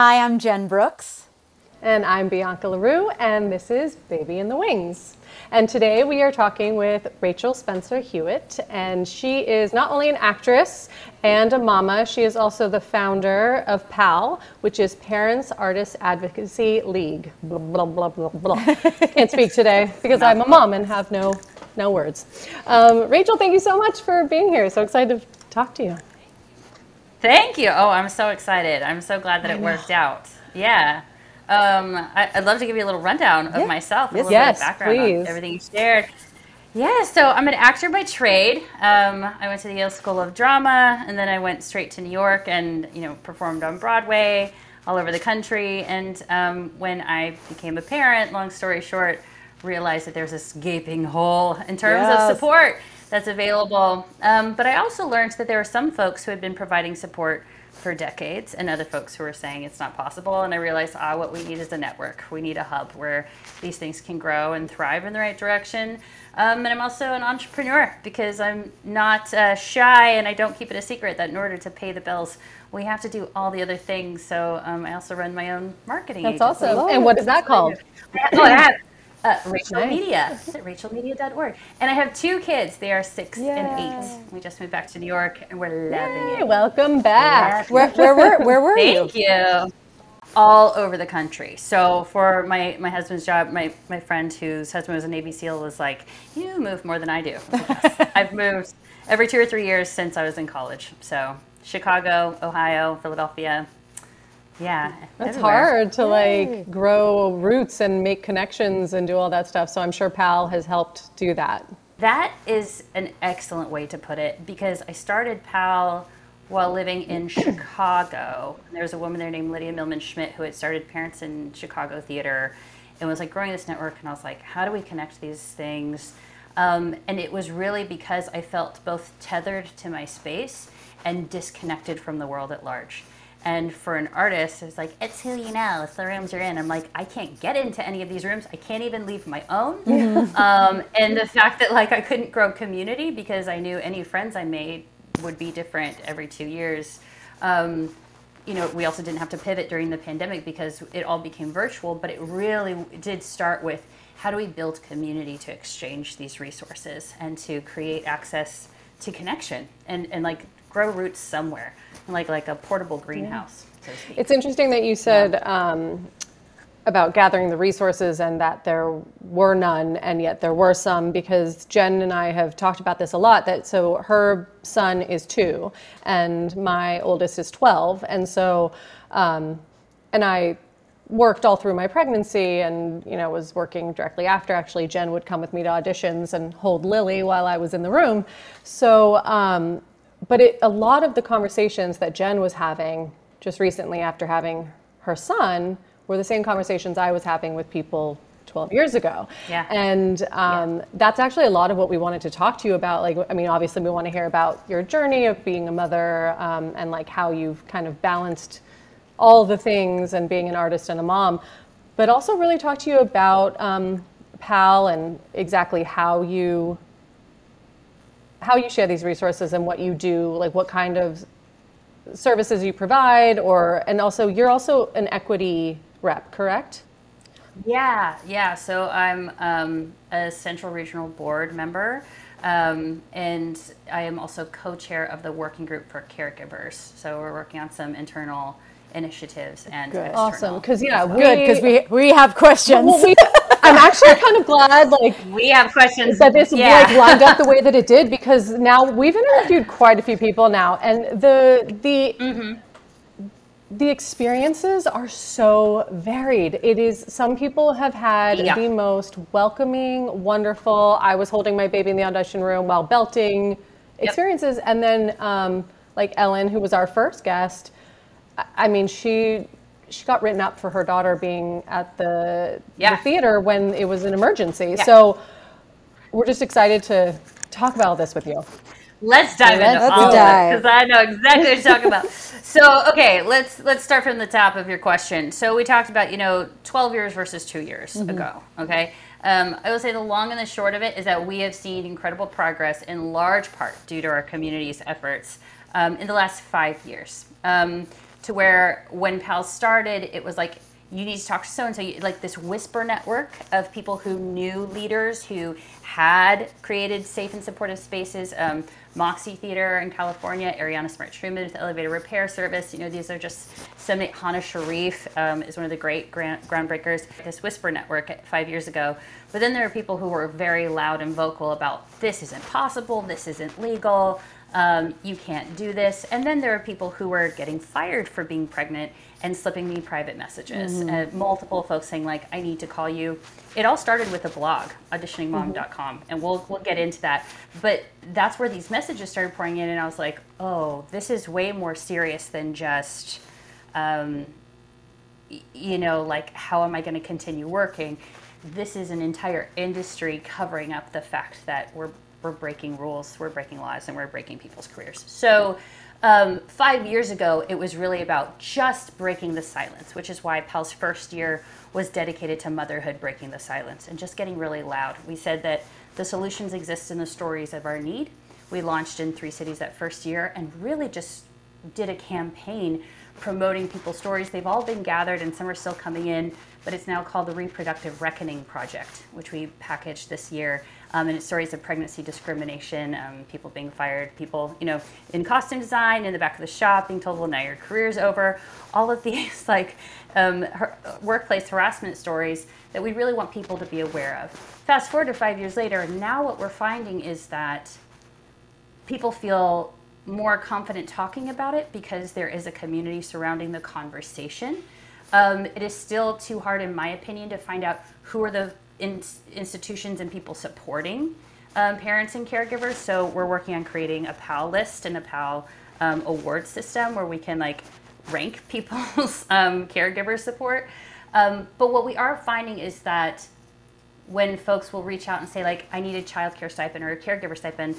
Hi, I'm Jen Brooks. And I'm Bianca LeRoux, and this is Baby in the Wings. And today we are talking with Rachel Spencer Hewitt, and she is not only an actress and a mama, she is also the founder of PAAL, which is Parents Artists Advocacy League. Blah, blah, blah, blah, blah. Can't speak today because I'm a mom and have no, no words. Um, Rachel, thank you so much for being here. So excited to talk to you. Thank you. Oh, I'm so excited. I'm so glad that it worked out. Yeah. Um, I, would love to give you a little rundown of yeah. myself, a yes, little yes, bit of background please. on everything you shared. Yeah, so I'm an actor by trade. Um, I went to the Yale School of Drama, and then I went straight to New York and you know performed on Broadway all over the country. And um, when I became a parent, long story short, realized that there's this gaping hole in terms Yes. of support that's available. Um, but I also learned that there were some folks who had been providing support for decades and other folks who were saying it's not possible. And I realized, ah, what we need is a network. We need a hub where these things can grow and thrive in the right direction. Um, and I'm also an entrepreneur because I'm not uh, shy and I don't keep it a secret that in order to pay the bills, we have to do all the other things. So um, I also run my own marketing That's agency. awesome. And what is that called? Oh, I have uh, Rachel Nice. Media. It rachelmedia.org? And I have two kids. They are six and eight. We just moved back to New York and we're loving Hey, it. welcome back. Where, where, were, where were you? Thank you. All over the country. So for my, my husband's job, my, my friend whose husband was a Navy SEAL was like, You move more than I do. I was like, "Yes." I've moved every two or three years since I was in college. So Chicago, Ohio, Philadelphia. Yeah. That's everywhere. hard to like grow roots and make connections and do all that stuff. So I'm sure PAAL has helped do that. That is an excellent way to put it because I started PAAL while living in Chicago. There was a woman there named Lydia Millman Schmidt who had started Parents in Chicago Theater and was like growing this network. And I was like, how do we connect these things? Um, and it was really because I felt both tethered to my space and disconnected from the world at large. And for an artist, it's like, it's who you know, it's the rooms you're in. I'm like, I can't get into any of these rooms. I can't even leave my own. Um, and the fact that like I couldn't grow community because I knew any friends I made would be different every two years. Um, you know, we also didn't have to pivot during the pandemic because it all became virtual, but it really did start with how do we build community to exchange these resources and to create access to connection and, and like grow roots somewhere, like like a portable greenhouse. So to speak. It's interesting that you said um, about gathering the resources and that there were none, and yet there were some because Jen and I have talked about this a lot. That so her son is two, and my oldest is twelve, and so um, and I worked all through my pregnancy and you know was working directly after actually jen would come with me to auditions and hold lily while i was in the room so um, but it, a lot of the conversations that jen was having just recently after having her son were the same conversations i was having with people 12 years ago. Yeah. and um, that's actually a lot of what we wanted to talk to you about. Like i mean obviously we want to hear about your journey of being a mother um, and like how you've kind of balanced all the things and being an artist and a mom, but also really talk to you about um, PAAL and exactly how you how you share these resources and what you do, like what kind of services you provide, or and also you're also an equity rep, correct? Yeah, yeah. So I'm um, a Central Regional Board member, um, and I am also co-chair of the working group for caregivers. So we're working on some internal initiatives and Good. external Awesome, because yeah, well. we, Good, because we, we have questions. well, we, I'm actually kind of glad like we have questions. that this yeah. like lined up the way that it did because now we've interviewed quite a few people now and the the Mm-hmm. the experiences are so varied it is some people have had Yeah. the most welcoming wonderful i was holding my baby in the audition room while belting experiences and then um, like ellen who was our first guest I- i mean she she got written up for her daughter being at the, Yeah. the theater when it was an emergency Yeah. so we're just excited to talk about all this with you. Let's dive Let's into all dive. because I know exactly what you're talking about. So, okay, let's let's start from the top of your question. So, we talked about you know 12 years versus two years Mm-hmm. ago. Okay, um, I will say the long and the short of it is that we have seen incredible progress in large part due to our community's efforts um, in the last five years. Um, to where when PAAL started, it was like you need to talk to so and so. Like this whisper network of people who knew leaders who had created safe and supportive spaces. Um, Moxie Theater in California, Ariana Smart Truman with Elevator Repair Service. You know, these are just some. Hana Sharif um, is one of the great grand, groundbreakers. This Whisper Network five years ago. But then there are people who were very loud and vocal about this isn't possible, this isn't legal um, you can't do this. And then there are people who are getting fired for being pregnant and slipping me private messages. Mm-hmm. Uh, multiple folks saying like, "I need to call you." It all started with a blog, auditioningmom.com, mm-hmm. and we'll we'll get into that. But that's where these messages started pouring in, and I was like, "Oh, this is way more serious than just." Um, you know, like, how am I going to continue working? This is an entire industry covering up the fact that we're we're breaking rules, we're breaking laws, and we're breaking people's careers. So, um, five years ago, it was really about just breaking the silence, which is why PAAL's first year was dedicated to motherhood breaking the silence and just getting really loud. We said that the solutions exist in the stories of our need. We launched in three cities that first year and really just did a campaign promoting people's stories. They've all been gathered and some are still coming in, but it's now called the Reproductive Reckoning Project, which we packaged this year um, and it's stories of pregnancy discrimination, um, people being fired, people, you know, in costume design, in the back of the shop, being told, well, now your career's over. All of these, like, um, her, workplace harassment stories that we really want people to be aware of. Fast forward to five years later, now what we're finding is that people feel more confident talking about it because there is a community surrounding the conversation. Um, it is still too hard, in my opinion, to find out who are the in, institutions and people supporting um, parents and caregivers. So we're working on creating a PAAL list and a PAAL um, award system where we can like rank people's um, caregiver support. Um, but what we are finding is that when folks will reach out and say like, I need a childcare stipend or a caregiver stipend,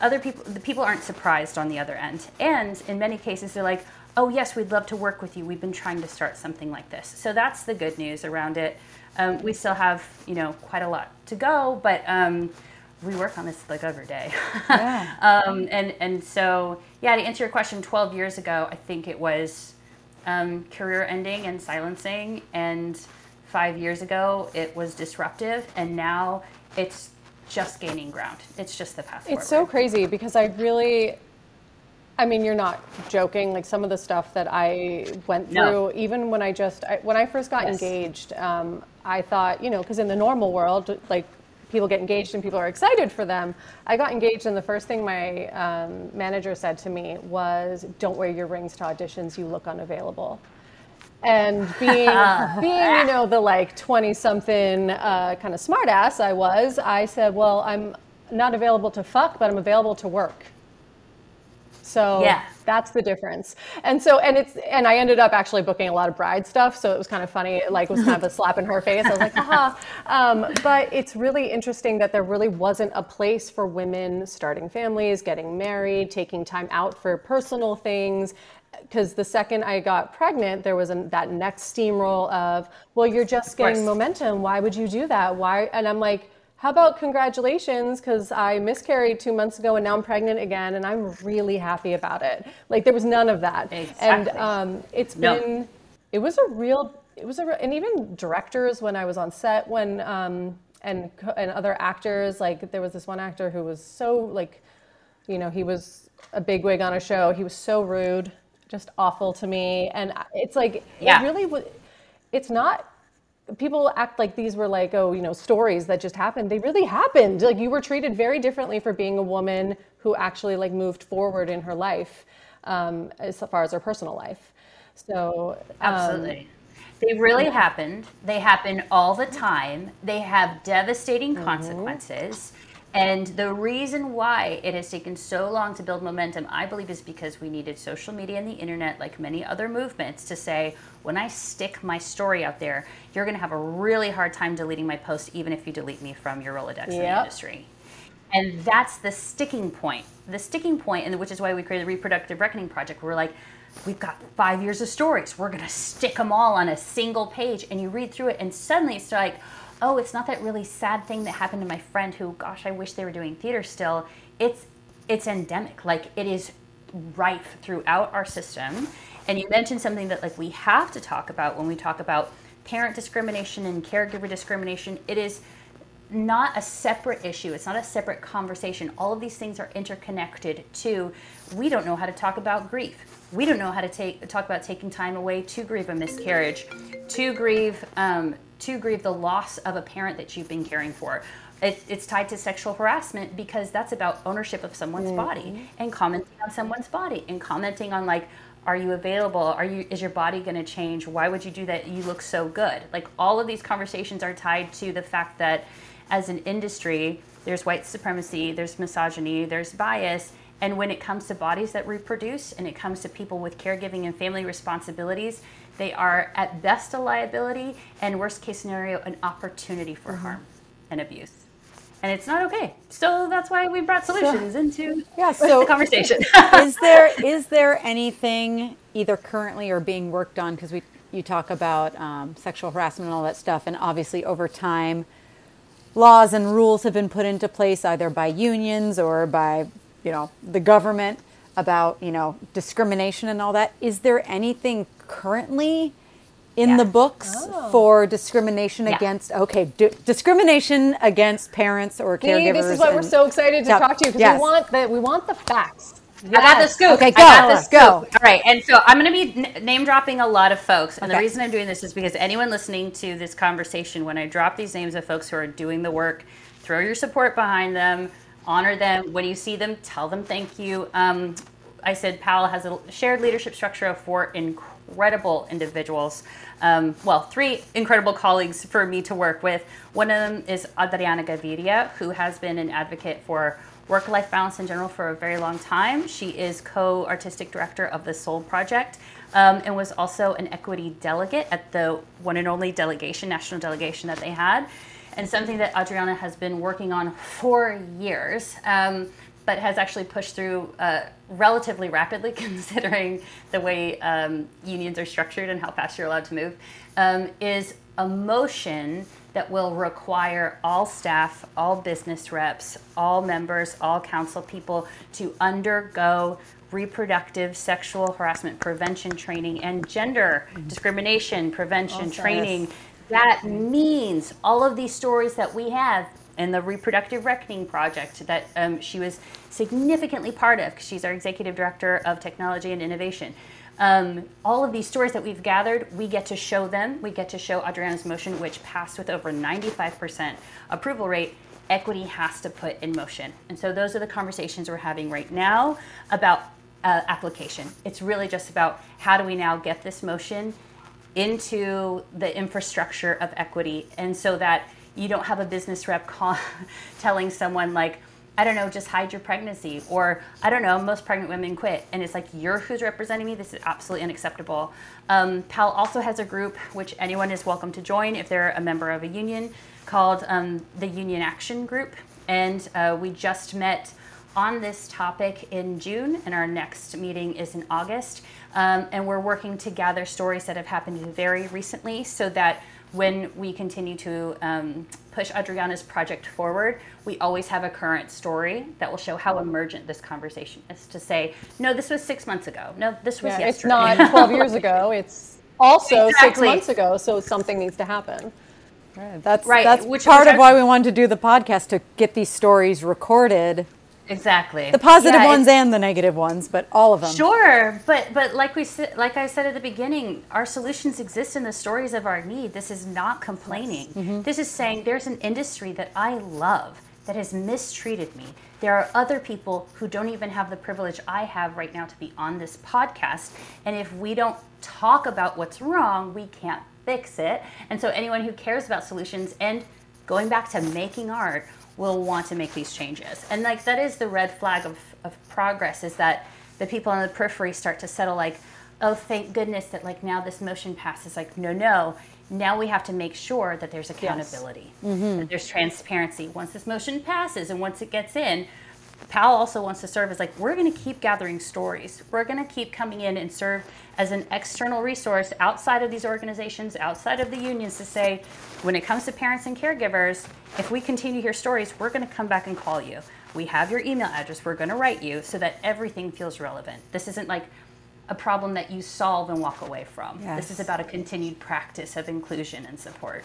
other people, the people aren't surprised on the other end. And in many cases, they're like, oh yes, we'd love to work with you. We've been trying to start something like this. So that's the good news around it. Um, we still have, you know, quite a lot to go, but um, we work on this like every day. Yeah. um, and and so yeah, to answer your question, 12 years ago, I think it was um, career ending and silencing, and five years ago it was disruptive, and now it's just gaining ground. It's just the path. It's forward. so crazy because I really I mean, you're not joking. Like some of the stuff that I went through, no. even when I just I, when I first got yes. engaged, um, I thought, you know, because in the normal world, like people get engaged and people are excited for them. I got engaged, and the first thing my um, manager said to me was, "Don't wear your rings to auditions. You look unavailable." And being, being, you know, the like twenty-something uh, kind of smartass I was, I said, "Well, I'm not available to fuck, but I'm available to work." So yeah. that's the difference. And so, and it's, and I ended up actually booking a lot of bride stuff. So it was kind of funny. Like it was kind of a slap in her face. I was like, haha. Um, but it's really interesting that there really wasn't a place for women starting families, getting married, taking time out for personal things because the second I got pregnant, there was a, that next steamroll of, well, you're just getting momentum. Why would you do that? Why? And I'm like, how about congratulations because i miscarried two months ago and now i'm pregnant again and i'm really happy about it like there was none of that exactly. and um, it's no. been it was a real it was a and even directors when i was on set when um, and and other actors like there was this one actor who was so like you know he was a big wig on a show he was so rude just awful to me and it's like yeah. it really was it's not people act like these were like oh you know stories that just happened. They really happened. Like you were treated very differently for being a woman who actually like moved forward in her life um, as far as her personal life. So um, absolutely. They really happened. They happen all the time. They have devastating mm-hmm. And the reason why it has taken so long to build momentum, I believe, is because we needed social media and the internet, like many other movements, to say, when I stick my story out there, you're going to have a really hard time deleting my post, even if you delete me from your Rolodex yep. in the industry. And that's the sticking point. The sticking point, and which is why we created the Reproductive Reckoning Project. We're like, we've got five years of stories. We're going to stick them all on a single page. And you read through it, and suddenly it's like, oh, it's not that really sad thing that happened to my friend who, gosh, I wish they were doing theater still. It's it's endemic. Like it is rife throughout our system. And you mentioned something that like we have to talk about when we talk about parent discrimination and caregiver discrimination. It is not a separate issue. It's not a separate conversation. All of these things are interconnected to we don't know how to talk about grief. We don't know how to take talk about taking time away to grieve a miscarriage, to grieve um, to grieve the loss of a parent that you've been caring for. It, it's tied to sexual harassment because that's about ownership of someone's mm-hmm. body and commenting on someone's body and commenting on like are you available are you is your body going to change why would you do that you look so good like all of these conversations are tied to the fact that as an industry, there's white supremacy, there's misogyny, there's bias. And when it comes to bodies that reproduce and it comes to people with caregiving and family responsibilities, they are at best a liability and worst case scenario, an opportunity for mm-hmm. harm and abuse. And it's not okay. So that's why we brought solutions so, into yeah, so the conversation. is there is there anything either currently or being worked on because we you talk about um, sexual harassment and all that stuff, and obviously over time laws and rules have been put into place either by unions or by you know the government about you know discrimination and all that is there anything currently in yeah. the books oh. for discrimination yeah. against okay d- discrimination against parents or caregivers this is why we're so excited to talk to you because yes. we want the we want the facts Yes. I got the scoop. Okay, go. I got the scoop. Go. All right. And so I'm going to be n- name dropping a lot of folks. And okay. the reason I'm doing this is because anyone listening to this conversation, when I drop these names of folks who are doing the work, throw your support behind them, honor them. When you see them, tell them thank you. Um, I said PAAL has a shared leadership structure of four incredible individuals. Um, well, three incredible colleagues for me to work with. One of them is Adriana Gaviria, who has been an advocate for work life balance in general for a very long time. She is co artistic director of the Soul Project um, and was also an equity delegate at the one and only delegation, national delegation that they had. And something that Adriana has been working on for years, um, but has actually pushed through uh, relatively rapidly considering the way um, unions are structured and how fast you're allowed to move, um, is a motion that will require all staff, all business reps, all members, all council people to undergo reproductive sexual harassment prevention training and gender mm-hmm. discrimination prevention also, training. Yes. That means all of these stories that we have in the Reproductive Reckoning Project that um, she was significantly part of because she's our executive director of technology and innovation. Um, all of these stories that we've gathered, we get to show them. We get to show Adriana's motion, which passed with over 95% approval rate. Equity has to put in motion. And so those are the conversations we're having right now about uh, application. It's really just about how do we now get this motion into the infrastructure of equity and so that you don't have a business rep call, telling someone like I don't know, just hide your pregnancy. Or, I don't know, most pregnant women quit. And it's like, you're who's representing me. This is absolutely unacceptable. Um, PAAL also has a group, which anyone is welcome to join if they're a member of a union, called um, the Union Action Group. And uh, we just met on this topic in June, and our next meeting is in August. Um, and we're working to gather stories that have happened very recently so that when we continue to um, push Adriana's project forward, we always have a current story that will show how emergent this conversation is. To say, no, this was six months ago. No, this was yeah, yesterday. It's not 12 years ago. It's also exactly. six months ago. So something needs to happen. Right. That's right. That's which, part which of why we wanted to do the podcast to get these stories recorded Exactly. The positive yeah, ones and the negative ones, but all of them. Sure, but but like we like I said at the beginning, our solutions exist in the stories of our need. This is not complaining. Mm-hmm. This is saying there's an industry that I love that has mistreated me. There are other people who don't even have the privilege I have right now to be on this podcast, and if we don't talk about what's wrong, we can't fix it. And so anyone who cares about solutions and going back to making art will want to make these changes. And like that is the red flag of, of progress is that the people on the periphery start to settle like, oh thank goodness that like now this motion passes. Like, no, no. Now we have to make sure that there's accountability, yes. mm-hmm. that there's transparency. Once this motion passes and once it gets in, PAAL also wants to serve as like, we're going to keep gathering stories. We're going to keep coming in and serve as an external resource outside of these organizations, outside of the unions to say, when it comes to parents and caregivers, if we continue to hear stories, we're going to come back and call you. We have your email address. We're going to write you so that everything feels relevant. This isn't like a problem that you solve and walk away from. This is about a continued practice of inclusion and support.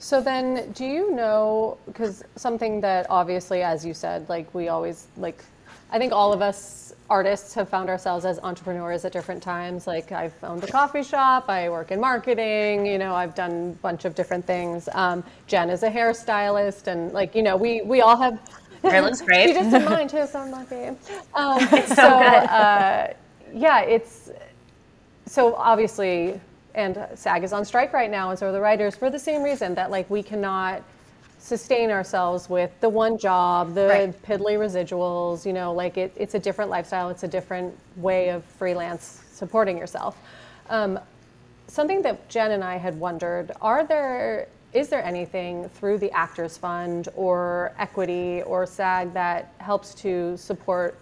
So then, do you know? Because something that obviously, as you said, like we always like, I think all of us artists have found ourselves as entrepreneurs at different times. Like I've owned a coffee shop, I work in marketing. You know, I've done a bunch of different things. Um, Jen is a hairstylist, and like you know, we we all have. Hair looks great. she just did mine too, so I'm lucky. Um, It's so, so, good. uh, yeah, it's so obviously, and SAG is on strike right now, and so are the writers for the same reason that like we cannot sustain ourselves with the one job, the Right. piddly residuals. You know, like it, it's a different lifestyle, it's a different way of freelance supporting yourself. Um, something that Jen and I had wondered: Are there is there anything through the Actors Fund or Equity or SAG that helps to support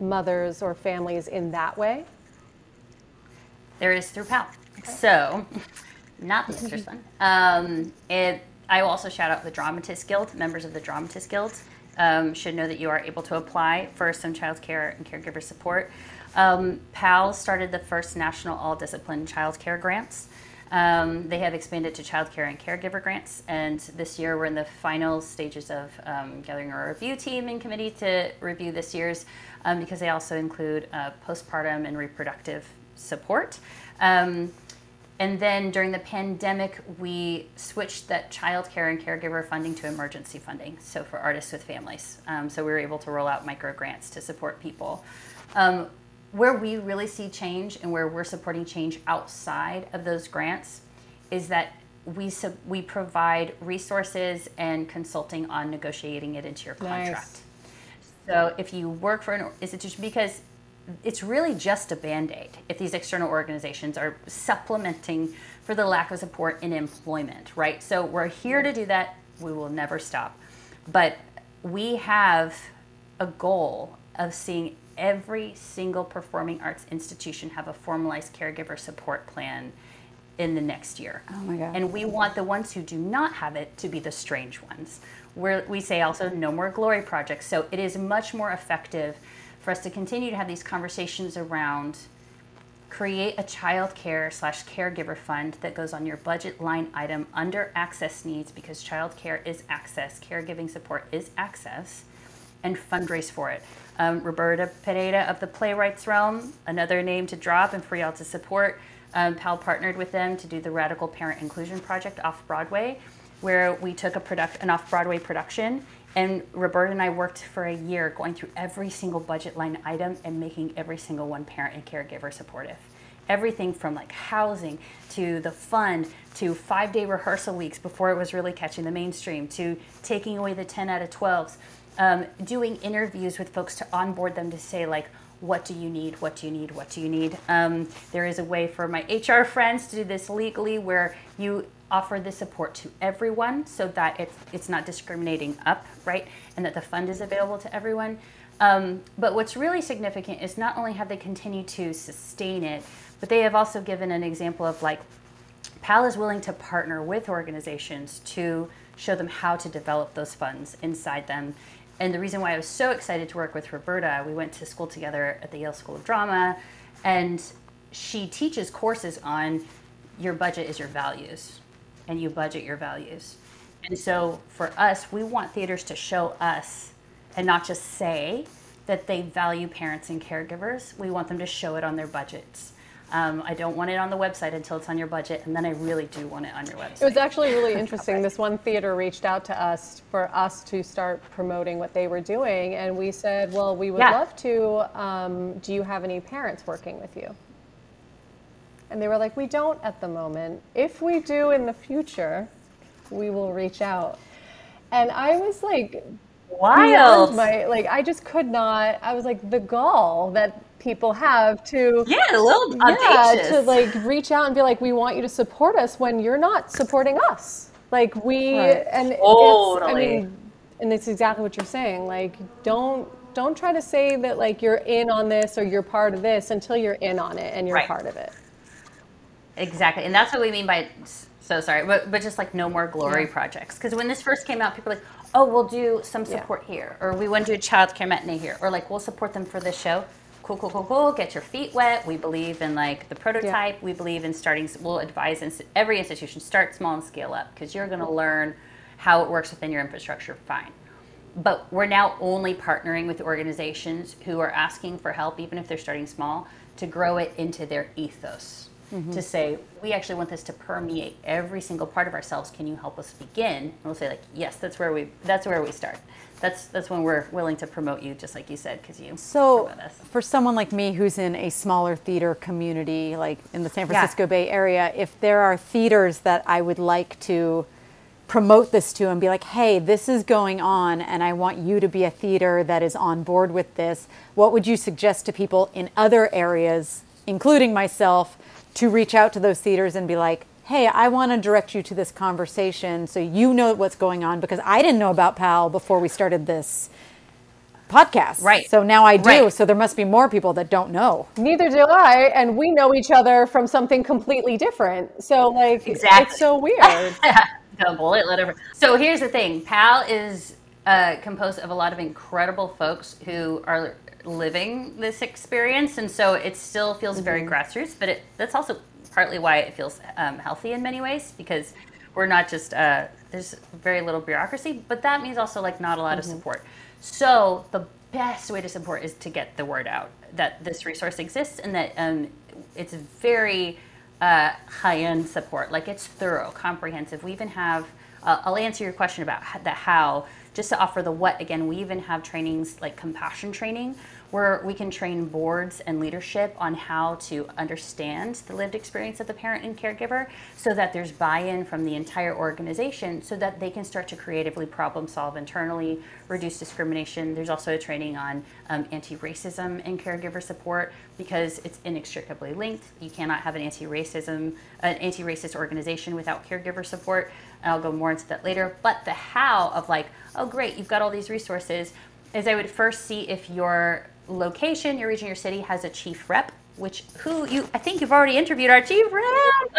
mothers or families in that way? There is through PAAL. So, not the Actors Fund. Um, it, I will also shout out the Dramatist Guild. Members of the Dramatist Guild um, should know that you are able to apply for some child care and caregiver support. Um, PAAL started the first national all discipline child care grants. Um, they have expanded to child care and caregiver grants, and this year we're in the final stages of um, gathering a review team and committee to review this year's um, because they also include uh, postpartum and reproductive support. Um, and then during the pandemic, we switched that child care and caregiver funding to emergency funding, so for artists with families. Um, so we were able to roll out micro grants to support people. Um, where we really see change and where we're supporting change outside of those grants is that we sub- we provide resources and consulting on negotiating it into your Nice. contract. So if you work for an institution, because it's really just a band aid if these external organizations are supplementing for the lack of support in employment, right? So we're here to do that. We will never stop. But we have a goal of seeing every single performing arts institution have a formalized caregiver support plan in the next year. Oh my God. And we want the ones who do not have it to be the strange ones. Where we say also no more glory projects. So it is much more effective for us to continue to have these conversations around create a child care slash caregiver fund that goes on your budget line item under access needs because child care is access, caregiving support is access, and fundraise for it. Um, Roberta Pereira of the Playwrights Realm, another name to drop and for y'all to support. Um, PAAL partnered with them to do the Radical Parent Inclusion Project off Broadway, where we took a product, an off Broadway production, and Roberta and I worked for a year going through every single budget line item and making every single one parent and caregiver supportive. Everything from like housing to the fund to five day rehearsal weeks before it was really catching the mainstream to taking away the 10 out of 12s, um, doing interviews with folks to onboard them to say, like, what do you need? What do you need? What do you need? Um, there is a way for my HR friends to do this legally where you offer the support to everyone so that it's, it's not discriminating up, right? And that the fund is available to everyone. Um, but what's really significant is not only have they continued to sustain it, but they have also given an example of like, PAAL is willing to partner with organizations to show them how to develop those funds inside them. And the reason why I was so excited to work with Roberta, we went to school together at the Yale School of Drama, and she teaches courses on your budget is your values, and you budget your values. And so for us, we want theaters to show us and not just say that they value parents and caregivers. We want them to show it on their budgets. Um, I don't want it on the website until it's on your budget, and then I really do want it on your website. It was actually really interesting. This one theater reached out to us for us to start promoting what they were doing, and we said, "Well, we would Yeah. love to. Um, do you have any parents working with you?" And they were like, "We don't at the moment. If we do in the future, we will reach out." And I was like, wild. my like, I just could not. I was like, the gall that people have to yeah, a little yeah, audacious. to like reach out and be like, we want you to support us when you're not supporting us. Like we Right. and it's, I mean, and it's exactly what you're saying. Like, don't don't try to say that like you're in on this or you're part of this until you're in on it and you're Right. part of it. Exactly, and that's what we mean by so sorry, but but just like no more glory Yeah. projects. Because when this first came out, people were like, oh, we'll do some Yeah. support here, or we want to do a child care matinee here, or like we'll support them for this show. cool, cool, cool, cool. Get your feet wet. We believe in like the prototype. We believe in starting. We'll advise every institution start small and scale up because you're going to learn how it works within your infrastructure. Fine. But we're now only partnering with organizations who are asking for help, even if they're starting small, to grow it into their ethos. Mm-hmm. To say, we actually want this to permeate every single part of ourselves. Can you help us begin? And we'll say, like, yes, that's where we that's where we start. That's that's when we're willing to promote you, just like you said, because you So, us. for someone like me who's in a smaller theater community, like in the San Yeah. Francisco Bay Area, if there are theaters that I would like to promote this to and be like, hey, this is going on, and I want you to be a theater that is on board with this, what would you suggest to people in other areas, including myself, to reach out to those theaters and be like, hey, I want to direct you to this conversation so you know what's going on because I didn't know about PAAL before we started this podcast. Right. So now I do. Right. So there must be more people that don't know. Neither do I, and we know each other from something completely different. So like, Exactly. it's so weird. Go bullet, whatever. So here's the thing: PAAL is uh, composed of a lot of incredible folks who are living this experience, and so it still feels very grassroots. But it, that's also partly why it feels um, healthy in many ways because we're not just uh, there's very little bureaucracy, but that means also like not a lot of support. So the best way to support is to get the word out that this resource exists and that um, it's very uh, high-end support. Like it's thorough, comprehensive. We even have. Uh, I'll answer your question about the how. Just to offer the what again, we even have trainings like compassion training, where we can train boards and leadership on how to understand the lived experience of the parent and caregiver, so that there's buy-in from the entire organization, so that they can start to creatively problem solve internally, reduce discrimination. There's also a training on um, anti-racism and caregiver support because it's inextricably linked. You cannot have an anti-racism, an anti-racist organization without caregiver support. I'll go more into that later. But the how of like, oh great, you've got all these resources, is I would first see if your location, your region, your city has a chief rep. Which who you? I think you've already interviewed our chief rep.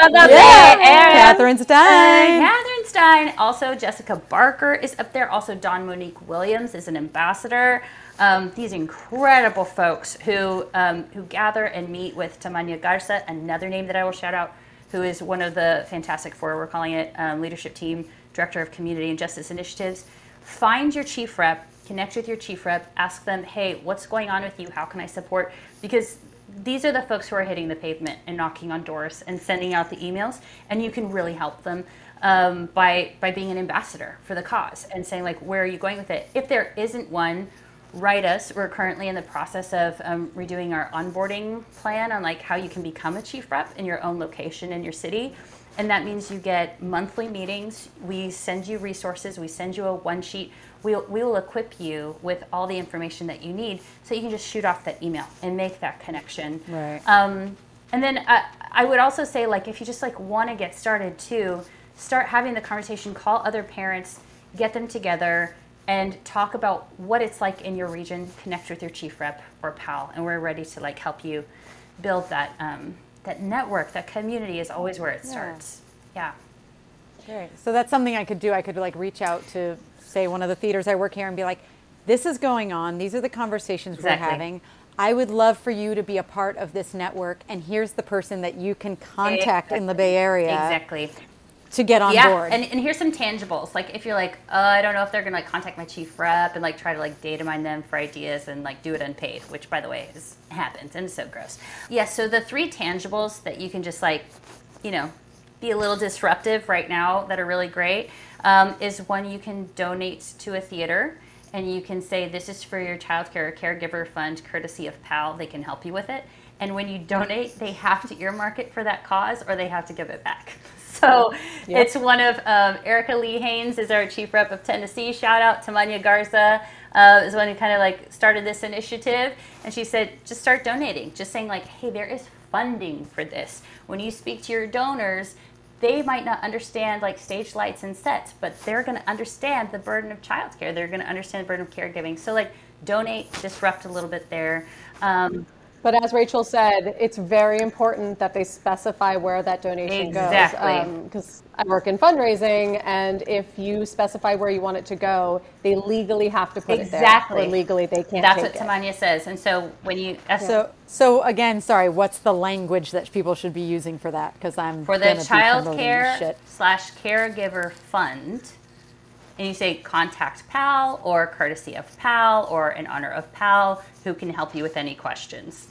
of the Bay Area. Catherine Stein. Uh, Catherine Stein. Also, Jessica Barker is up there. Also, Dawn Monique Williams is an ambassador. Um, these incredible folks who um, who gather and meet with Tamanya Garza, another name that I will shout out, who is one of the Fantastic Four. We're calling it um, leadership team, director of community and justice initiatives. Find your chief rep, connect with your chief rep, ask them, hey, what's going on with you? How can I support? Because these are the folks who are hitting the pavement and knocking on doors and sending out the emails, and you can really help them um, by by being an ambassador for the cause and saying like, where are you going with it? If there isn't one, write us. We're currently in the process of um, redoing our onboarding plan on like how you can become a chief rep in your own location in your city. And that means you get monthly meetings. We send you resources. We send you a one sheet. We'll, we will equip you with all the information that you need so you can just shoot off that email and make that connection. Right. Um, and then I, I would also say, like, if you just like want to get started too, start having the conversation. Call other parents, get them together, and talk about what it's like in your region. Connect with your chief rep or PAAL, and we're ready to like help you build that um, that network. That community is always where it starts. Yeah. Great. So that's something I could do. I could like reach out to say one of the theaters I work here and be like, this is going on. These are the conversations Exactly. we're having. I would love for you to be a part of this network, and here's the person that you can contact in the Bay Area Exactly. to get on yeah, board. and, and here's some tangibles. Like if you're like, oh, I don't know if they're gonna like contact my chief rep and like try to like data mine them for ideas and like do it unpaid, which by the way is happens and is so gross. Yeah, so the three tangibles that you can just like, you know, be a little disruptive right now that are really great um, is one you can donate to a theater and you can say this is for your child care or caregiver fund courtesy of PAAL. They can help you with it. And when you donate, they have to earmark it for that cause or they have to give it back. So it's one of um, Erica Lee Haynes is our chief rep of Tennessee. Shout out to Manya Garza uh, is one who kind of like started this initiative, and she said just start donating. Just saying like, hey, there is funding for this. When you speak to your donors, they might not understand like stage lights and sets, but they're going to understand the burden of childcare. They're going to understand the burden of caregiving. So like donate, disrupt a little bit there. Um, But as Rachel said, it's very important that they specify where that donation Exactly. Um, goes. Because I work in fundraising, and if you specify where you want it to go, they legally have to put Exactly. it there. Or legally, they can't That's take what it. Tamanya says. And so when you that's So, so again, sorry, what's the language that people should be using for that? Because I'm for the gonna child care shit. slash caregiver fund, and you say contact PAAL or courtesy of PAAL or in honor of PAAL, who can help you with any questions.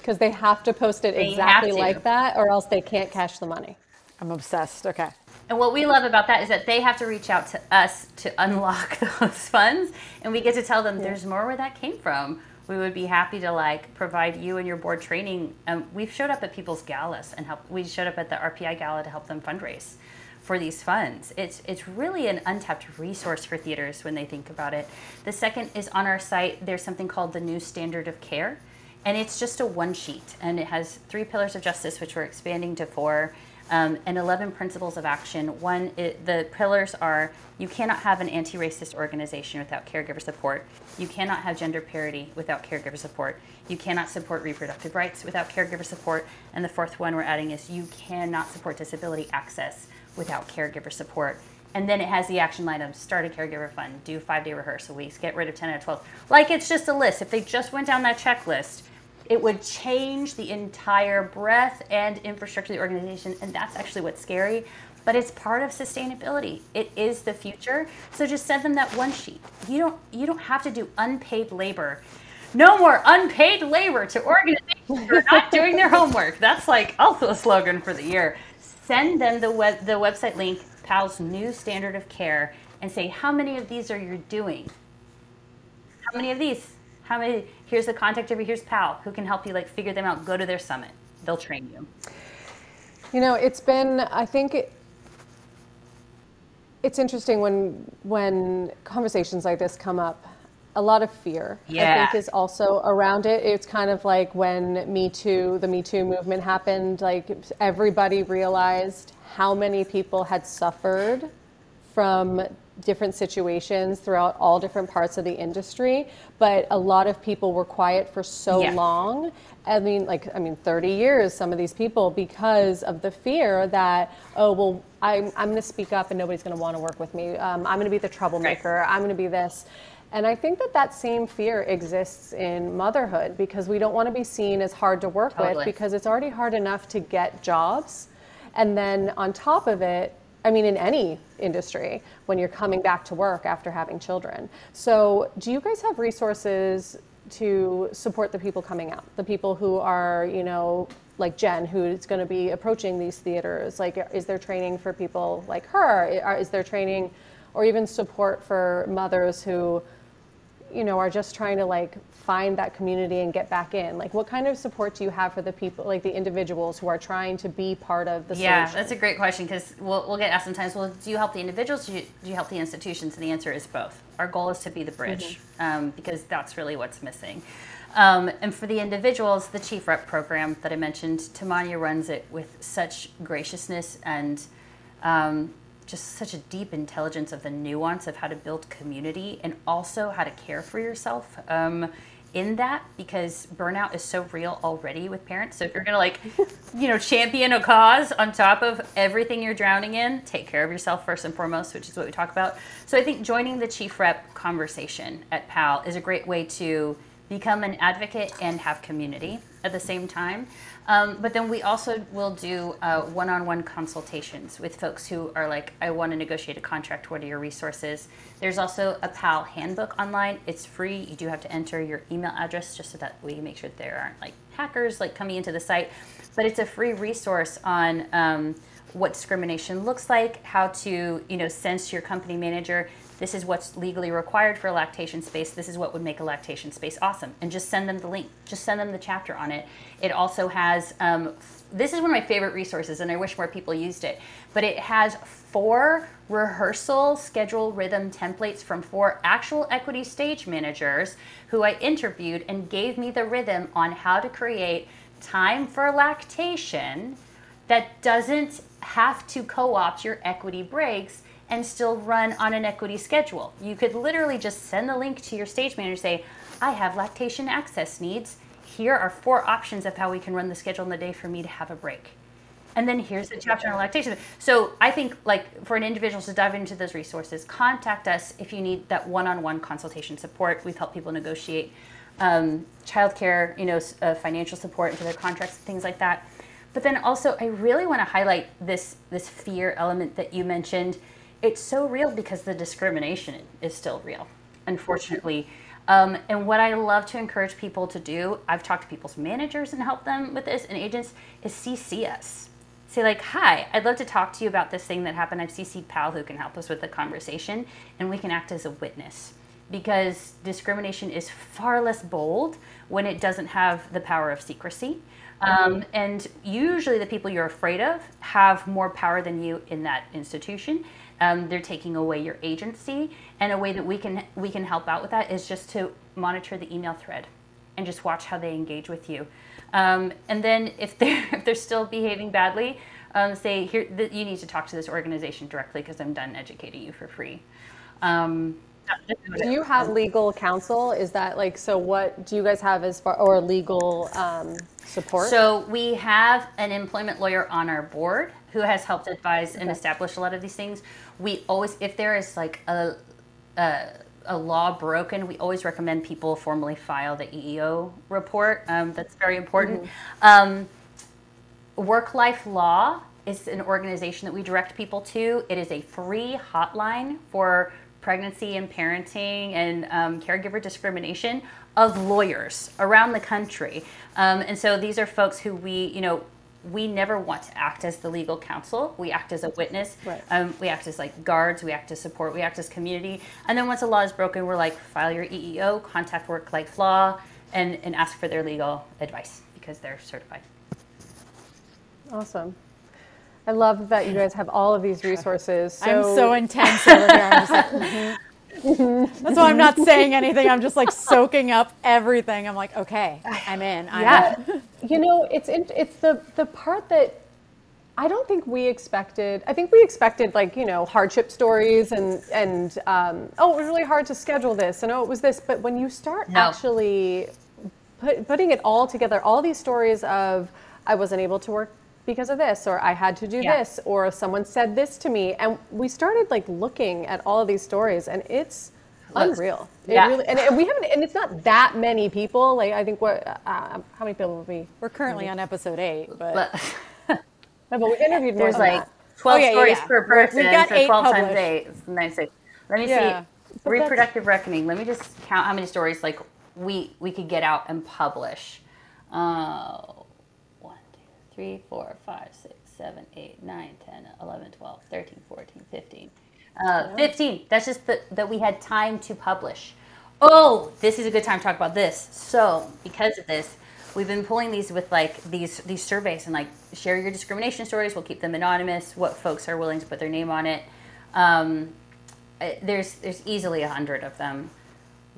Because they have to post it They exactly like that, or else they can't cash the money. I'm obsessed. Okay. And what we love about that is that they have to reach out to us to unlock those funds, and we get to tell them there's more where that came from. We would be happy to like provide you and your board training. Um, we've showed up at people's galas and help. We showed up at the RPI gala to help them fundraise for these funds. It's it's really an untapped resource for theaters when they think about it. The second is on our site. There's something called the new standard of care, and it's just a one sheet, and it has three pillars of justice, which we're expanding to four um, and 11 principles of action. One, it, the pillars are you cannot have an anti racist organization without caregiver support. You cannot have gender parity without caregiver support. You cannot support reproductive rights without caregiver support. And the fourth one we're adding is you cannot support disability access without caregiver support. And then it has the action items start a caregiver fund, do five day rehearsal weeks, get rid of 10 out of 12. Like it's just a list. If they just went down that checklist, it would change the entire breadth and infrastructure of the organization and that's actually what's scary. But it's part of sustainability. It is the future. So just send them that one sheet. You don't you don't have to do unpaid labor. No more unpaid labor to organizations who are not doing their homework. That's like also a slogan for the year. Send them the web the website link PAAL's new standard of care and say how many of these are you doing? How many of these? How many? Here's the contact over here's PAAL, who can help you like figure them out. Go to their summit. They'll train you. You know, it's been, I think it, it's interesting when when conversations like this come up. A lot of fear, I Yeah. think, is also around it. It's kind of like when Me Too, the Me Too movement happened. Like everybody realized how many people had suffered from different situations throughout all different parts of the industry, but a lot of people were quiet for so Yeah. long. I mean, like, I mean, 30 years, some of these people, because of the fear that, oh, well, I'm, I'm going to speak up and nobody's going to want to work with me. Um, I'm going to be the troublemaker. I'm going to be this. And I think that that same fear exists in motherhood because we don't want to be seen as hard to work Totally. with because it's already hard enough to get jobs. And then on top of it, I mean, in any industry, when you're coming back to work after having children. So, do you guys have resources to support the people coming out? The people who are, you know, like Jen, who is going to be approaching these theaters? Like, is there training for people like her? Is there training or even support for mothers who, you know, are just trying to like find that community and get back in? Like, what kind of support do you have for the people, like the individuals who are trying to be part of the Yeah, solution? that's a great question because we'll, we'll get asked sometimes, well, do you help the individuals? Do you, do you help the institutions? And the answer is both. Our goal is to be the bridge um, because that's really what's missing. Um, and for the individuals, the Chief Rep program that I mentioned, Tamanya runs it with such graciousness and um, just such a deep intelligence of the nuance of how to build community and also how to care for yourself um, in that because burnout is so real already with parents. So if you're gonna like, you know, champion a cause on top of everything you're drowning in, take care of yourself first and foremost, which is what we talk about. So I think joining the chief rep conversation at PAAL is a great way to become an advocate and have community at the same time. Um, but then we also will do uh, one-on-one consultations with folks who are like, I want to negotiate a contract. What are your resources? There's also a PAAL handbook online. It's free. You do have to enter your email address just so that we make sure there aren't like hackers like coming into the site. But it's a free resource on um, what discrimination looks like, how to you know sense your company manager. This is what's legally required for a lactation space. This is what would make a lactation space awesome. And just send them the link. Just send them the chapter on it. It also has. Um, this is one of my favorite resources, and I wish more people used it. But it has four rehearsal schedule rhythm templates from four actual equity stage managers who I interviewed and gave me the rhythm on how to create time for lactation that doesn't have to co opt your equity breaks and still run on an equity schedule. You could literally just send the link to your stage manager say, I have lactation access needs. here are four options of how we can run the schedule in the day for me to have a break. And then here's the chapter on lactation. So I think like for an individual to dive into those resources, contact us if you need that one-on-one consultation support. We've helped people negotiate um, childcare, you know, uh, financial support into their contracts things like that. But then also, I really want to highlight this this fear element that you mentioned. It's so real because the discrimination is still real, unfortunately. Um, and what I love to encourage people to do, I've talked to people's managers and help them with this, and agents, is CC us. Say like, "Hi, I'd love to talk to you about this thing that happened. I've CC'd PAAL who can help us with the conversation, and we can act as a witness." Because discrimination is far less bold when it doesn't have the power of secrecy. Um, and usually, the people you're afraid of have more power than you in that institution. Um, they're taking away your agency, and a way that we can we can help out with that is just to monitor the email thread and just watch how they engage with you. Um, and then if they're if they're still behaving badly, um, say here th- you need to talk to this organization directly because I'm done educating you for free. Um, do you have legal counsel? Is that like so? What do you guys have as far or legal um, support? So we have an employment lawyer on our board who has helped advise and establish a lot of these things. We always, if there is like a, a, a law broken, we always recommend people formally file the EEO report. Um, that's very important. Um, Work Life Law is an organization that we direct people to. It is a free hotline for pregnancy and parenting and um, caregiver discrimination of lawyers around the country. Um, and so these are folks who we, you know, we never want to act as the legal counsel. We act as a witness. Right. Um, we act as like guards. We act as support. We act as community. And then once a law is broken, we're like, file your EEO, contact Work Life Law, and, and ask for their legal advice because they're certified. Awesome. I love that you guys have all of these resources. So, I'm so intense over here. I'm just like, mhm. That's why I'm not saying anything. I'm just like soaking up everything. I'm like, okay, I'm in. I'm yeah, in. You know, it's in, it's the the part that I don't think we expected. I think we expected like you know hardship stories and and um, oh, it was really hard to schedule this, and oh, it was this. But when you start No. actually put, putting it all together, all these stories of I wasn't able to work because of this, or I had to do Yeah. this, or someone said this to me, and we started like looking at all of these stories, and it's unreal. It yeah. really, and, and we haven't, and it's not that many people. Like I think what, uh, how many people will we? We're currently on episode eight, but, But No, but we've interviewed more there's than like that. 12 Oh, yeah, yeah, stories yeah. per person. we've got so eight 12 times published. 8 is 96. Let me Yeah. see. that's- Reproductive reckoning. Let me just count how many stories like we we could get out and publish. Uh, 1, 2, 3, 4, 5, 6, 7, 8, 9, 10, 11, 12, 13, 14, 15. Uh, 15. That's just the, that we had time to publish. Oh, this is a good time to talk about this. So, because of this, we've been pulling these with like these these surveys and like share your discrimination stories. We'll keep them anonymous. What folks are willing to put their name on it. Um, uh, there's there's easily a hundred of them.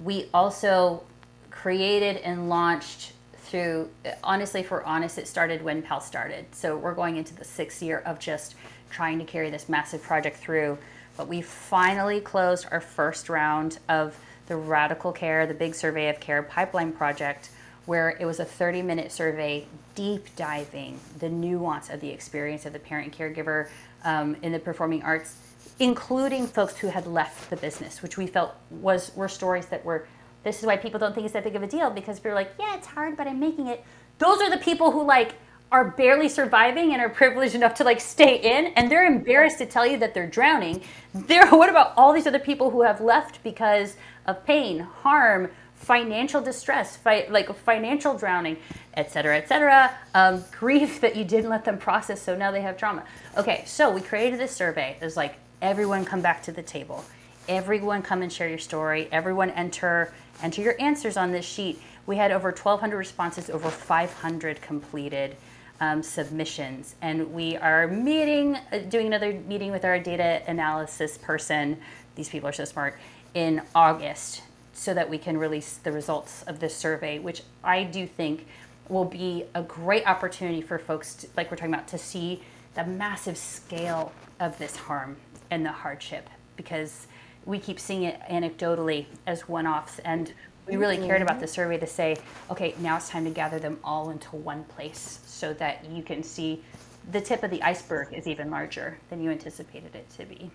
We also created and launched through honestly for honest it started when PAAL started so we're going into the sixth year of just trying to carry this massive project through but we finally closed our first round of the radical care the big survey of care pipeline project where it was a 30 minute survey deep diving the nuance of the experience of the parent caregiver um, in the performing arts including folks who had left the business which we felt was were stories that were this is why people don't think it's that big of a deal because we're like yeah it's hard but i'm making it. Those are the people who like are barely surviving and are privileged enough to like stay in and they're embarrassed to tell you that they're drowning. There what about all these other people who have left because of pain harm financial distress fi- like financial drowning et cetera et cetera um, grief that you didn't let them process so now they have trauma? Okay so we created this survey. There's like everyone come back to the table. Everyone come and share your story. Everyone enter enter your answers on this sheet. We had over 1200 responses over 500 completed um, submissions. And we are meeting uh, doing another meeting with our data analysis person. These people are so smart. In august so that we can release the results of this survey which i do think will be a great opportunity for folks to, like we're talking about to see the massive scale of this harm and the hardship. Because we keep seeing it anecdotally as one-offs. And we really cared about the survey to say, okay, now it's time to gather them all into one place so that you can see the tip of the iceberg is even larger than you anticipated it to be.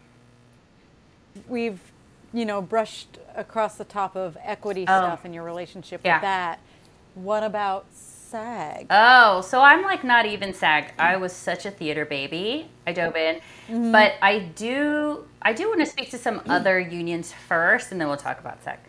We've, you know, brushed across the top of equity Oh. stuff and your relationship Yeah. with that. What about SAG? Oh, so I'm like not even SAG. I was such a theater baby. I dove in, mm-hmm. but I do I do want to speak to some other unions first, and then we'll talk about SAG.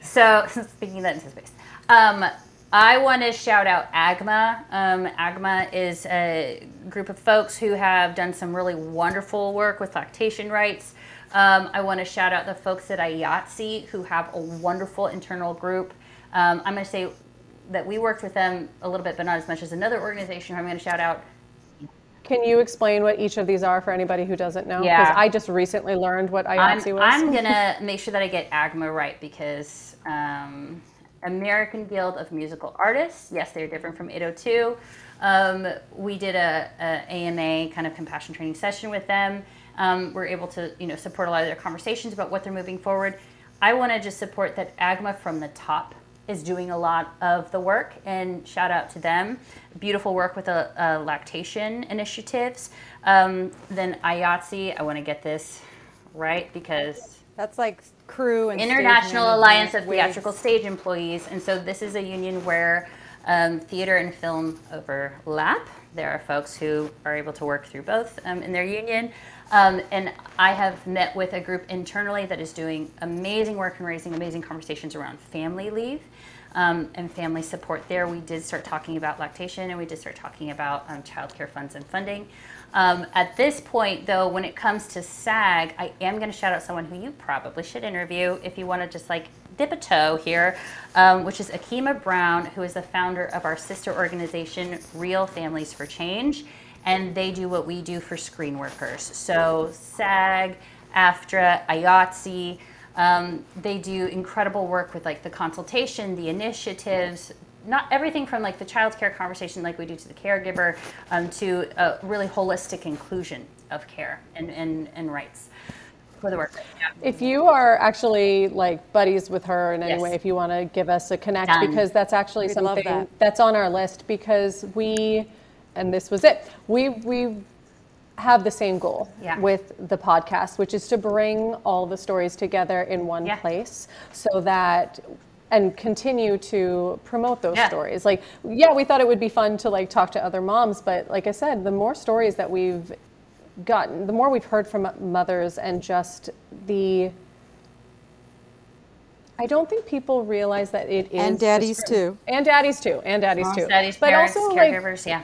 So speaking of that into space, um, I want to shout out AGMA. Um, AGMA is a group of folks who have done some really wonderful work with lactation rights. Um, I want to shout out the folks at IATSE who have a wonderful internal group. Um, I'm going to say that we worked with them a little bit, but not as much as another organization. I'm going to shout out. Can you explain what each of these are for anybody who doesn't know? Yeah. I just recently learned what I'm, was. I'm gonna make sure that I get AGMA right because um, American Guild of Musical Artists, yes, they're different from 802. Um, we did a, a AMA kind of compassion training session with them. Um, we're able to, you know, support a lot of their conversations about what they're moving forward. I want to just support that AGMA from the top is doing a lot of the work and shout out to them. Beautiful work with the uh, lactation initiatives. Um, then IATSE, I want to get this right because That's like crew and International Alliance of. Theatrical Stage Employees. And so this is a union where um, theater and film overlap. There are folks who are able to work through both um, in their union. Um, and I have met with a group internally that is doing amazing work and raising amazing conversations around family leave um, and family support there. We did start talking about lactation and we did start talking about um, childcare funds and funding. Um, at this point, though, when it comes to SAG, I am going to shout out someone who you probably should interview if you want to just like dip a toe here, um, which is Akima Brown, who is the founder of our sister organization, Reel Families for Change. And they do what we do for screen workers. So, SAG, AFTRA, IATSE, um, they do incredible work with like the consultation, the initiatives, not everything from like the child care conversation like we do to the caregiver um, to a really holistic inclusion of care and, and, and rights for the worker. Yeah. If you are actually like buddies with her in any Yes. way, if you want to give us a connect, Done. because that's actually We'd something that. that's on our list because we, and this was it, we we have the same goal Yeah. with the podcast, which is to bring all the stories together in one Yeah. place, so that and continue to promote those Yeah. stories. Like, yeah, we thought it would be fun to like talk to other moms, but like I said, the more stories that we've gotten, the more we've heard from mothers and just the. I don't think people realize that it is And daddies too. and daddies too, and daddies Moms, too. daddies, but parents, also like yeah.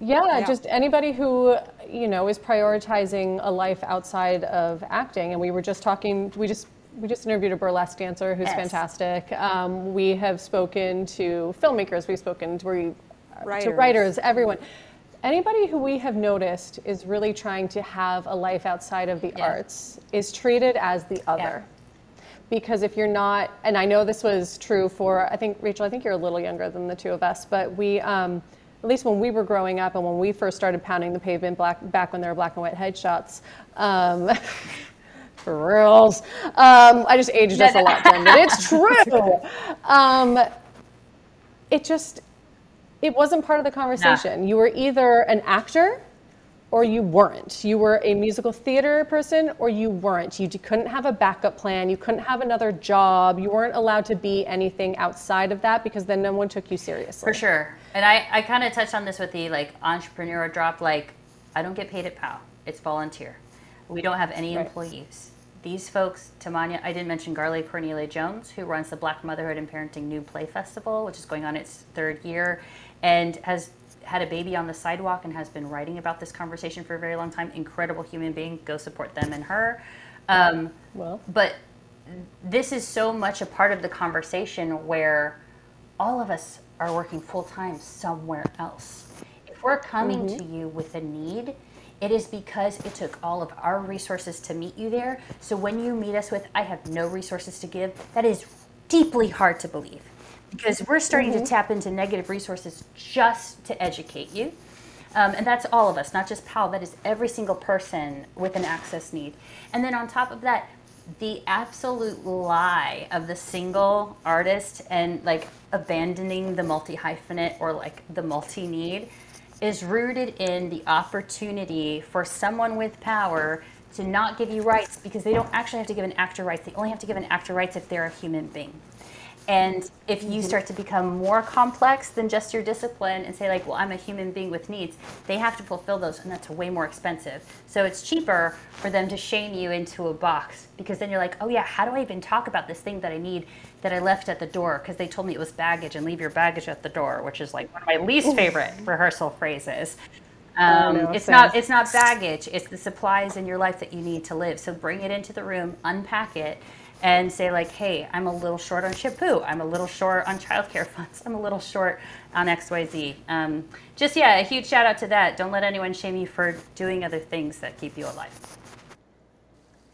yeah, Yeah. just anybody who you know is prioritizing a life outside of acting. And we were just talking. We just we just interviewed a burlesque dancer who's Yes. fantastic. Um, we have spoken to filmmakers. We've spoken to, we, to Writers. writers. Everyone. Anybody who we have noticed is really trying to have a life outside of the Yeah. arts is treated as the other. Because if you're not, and I know this was true for, I think, Rachel, I think you're a little younger than the two of us, but we, um, at least when we were growing up and when we first started pounding the pavement black, back when there were black and white headshots, um, for reals, um, I just aged us a lot, Jen, but it's true. Um, it just, it wasn't part of the conversation. You were either an actor or you weren't. You were a musical theater person or you weren't. You couldn't have a backup plan. You couldn't have another job. You weren't allowed to be anything outside of that because then no one took you seriously. For sure. And I, I kind of touched on this with the like entrepreneur drop. Like, I don't get paid at PAAL. It's volunteer. We don't have any Right. employees. These folks, Tamanya, I didn't mention Garlia Cornelia Jones, who runs the Black Motherhood and Parenting New Play Festival, which is going on its third year, and has had a baby on the sidewalk and has been writing about this conversation for a very long time. Incredible human being. Go support them and her. Um, Well, but this is so much a part of the conversation where all of us are working full time somewhere else. If we're coming to you with a need, it is because it took all of our resources to meet you there. So when you meet us with, I have no resources to give, that is deeply hard to believe because we're starting to tap into negative resources just to educate you. Um, and that's all of us, not just PAAL. That is every single person with an access need. And then on top of that, the absolute lie of the single artist and like abandoning the multi hyphenate or like the multi need is rooted in the opportunity for someone with power to not give you rights because they don't actually have to give an actor rights. They only have to give an actor rights if they're a human being. And if you mm-hmm. start to become more complex than just your discipline and say, like, well, I'm a human being with needs, they have to fulfill those, and that's way more expensive. So it's cheaper for them to shame you into a box because then you're like, oh, yeah, how do I even talk about this thing that I need that I left at the door because they told me it was baggage and leave your baggage at the door, which is like one of my least favorite rehearsal phrases. Oh, um, no, it's not it's not baggage. It's the supplies in your life that you need to live. So bring it into the room, unpack it, and say like, hey, I'm a little short on shampoo. I'm a little short on childcare funds. I'm a little short on X, Y, Z. Um, just yeah, a huge shout out to that. Don't let anyone shame you for doing other things that keep you alive.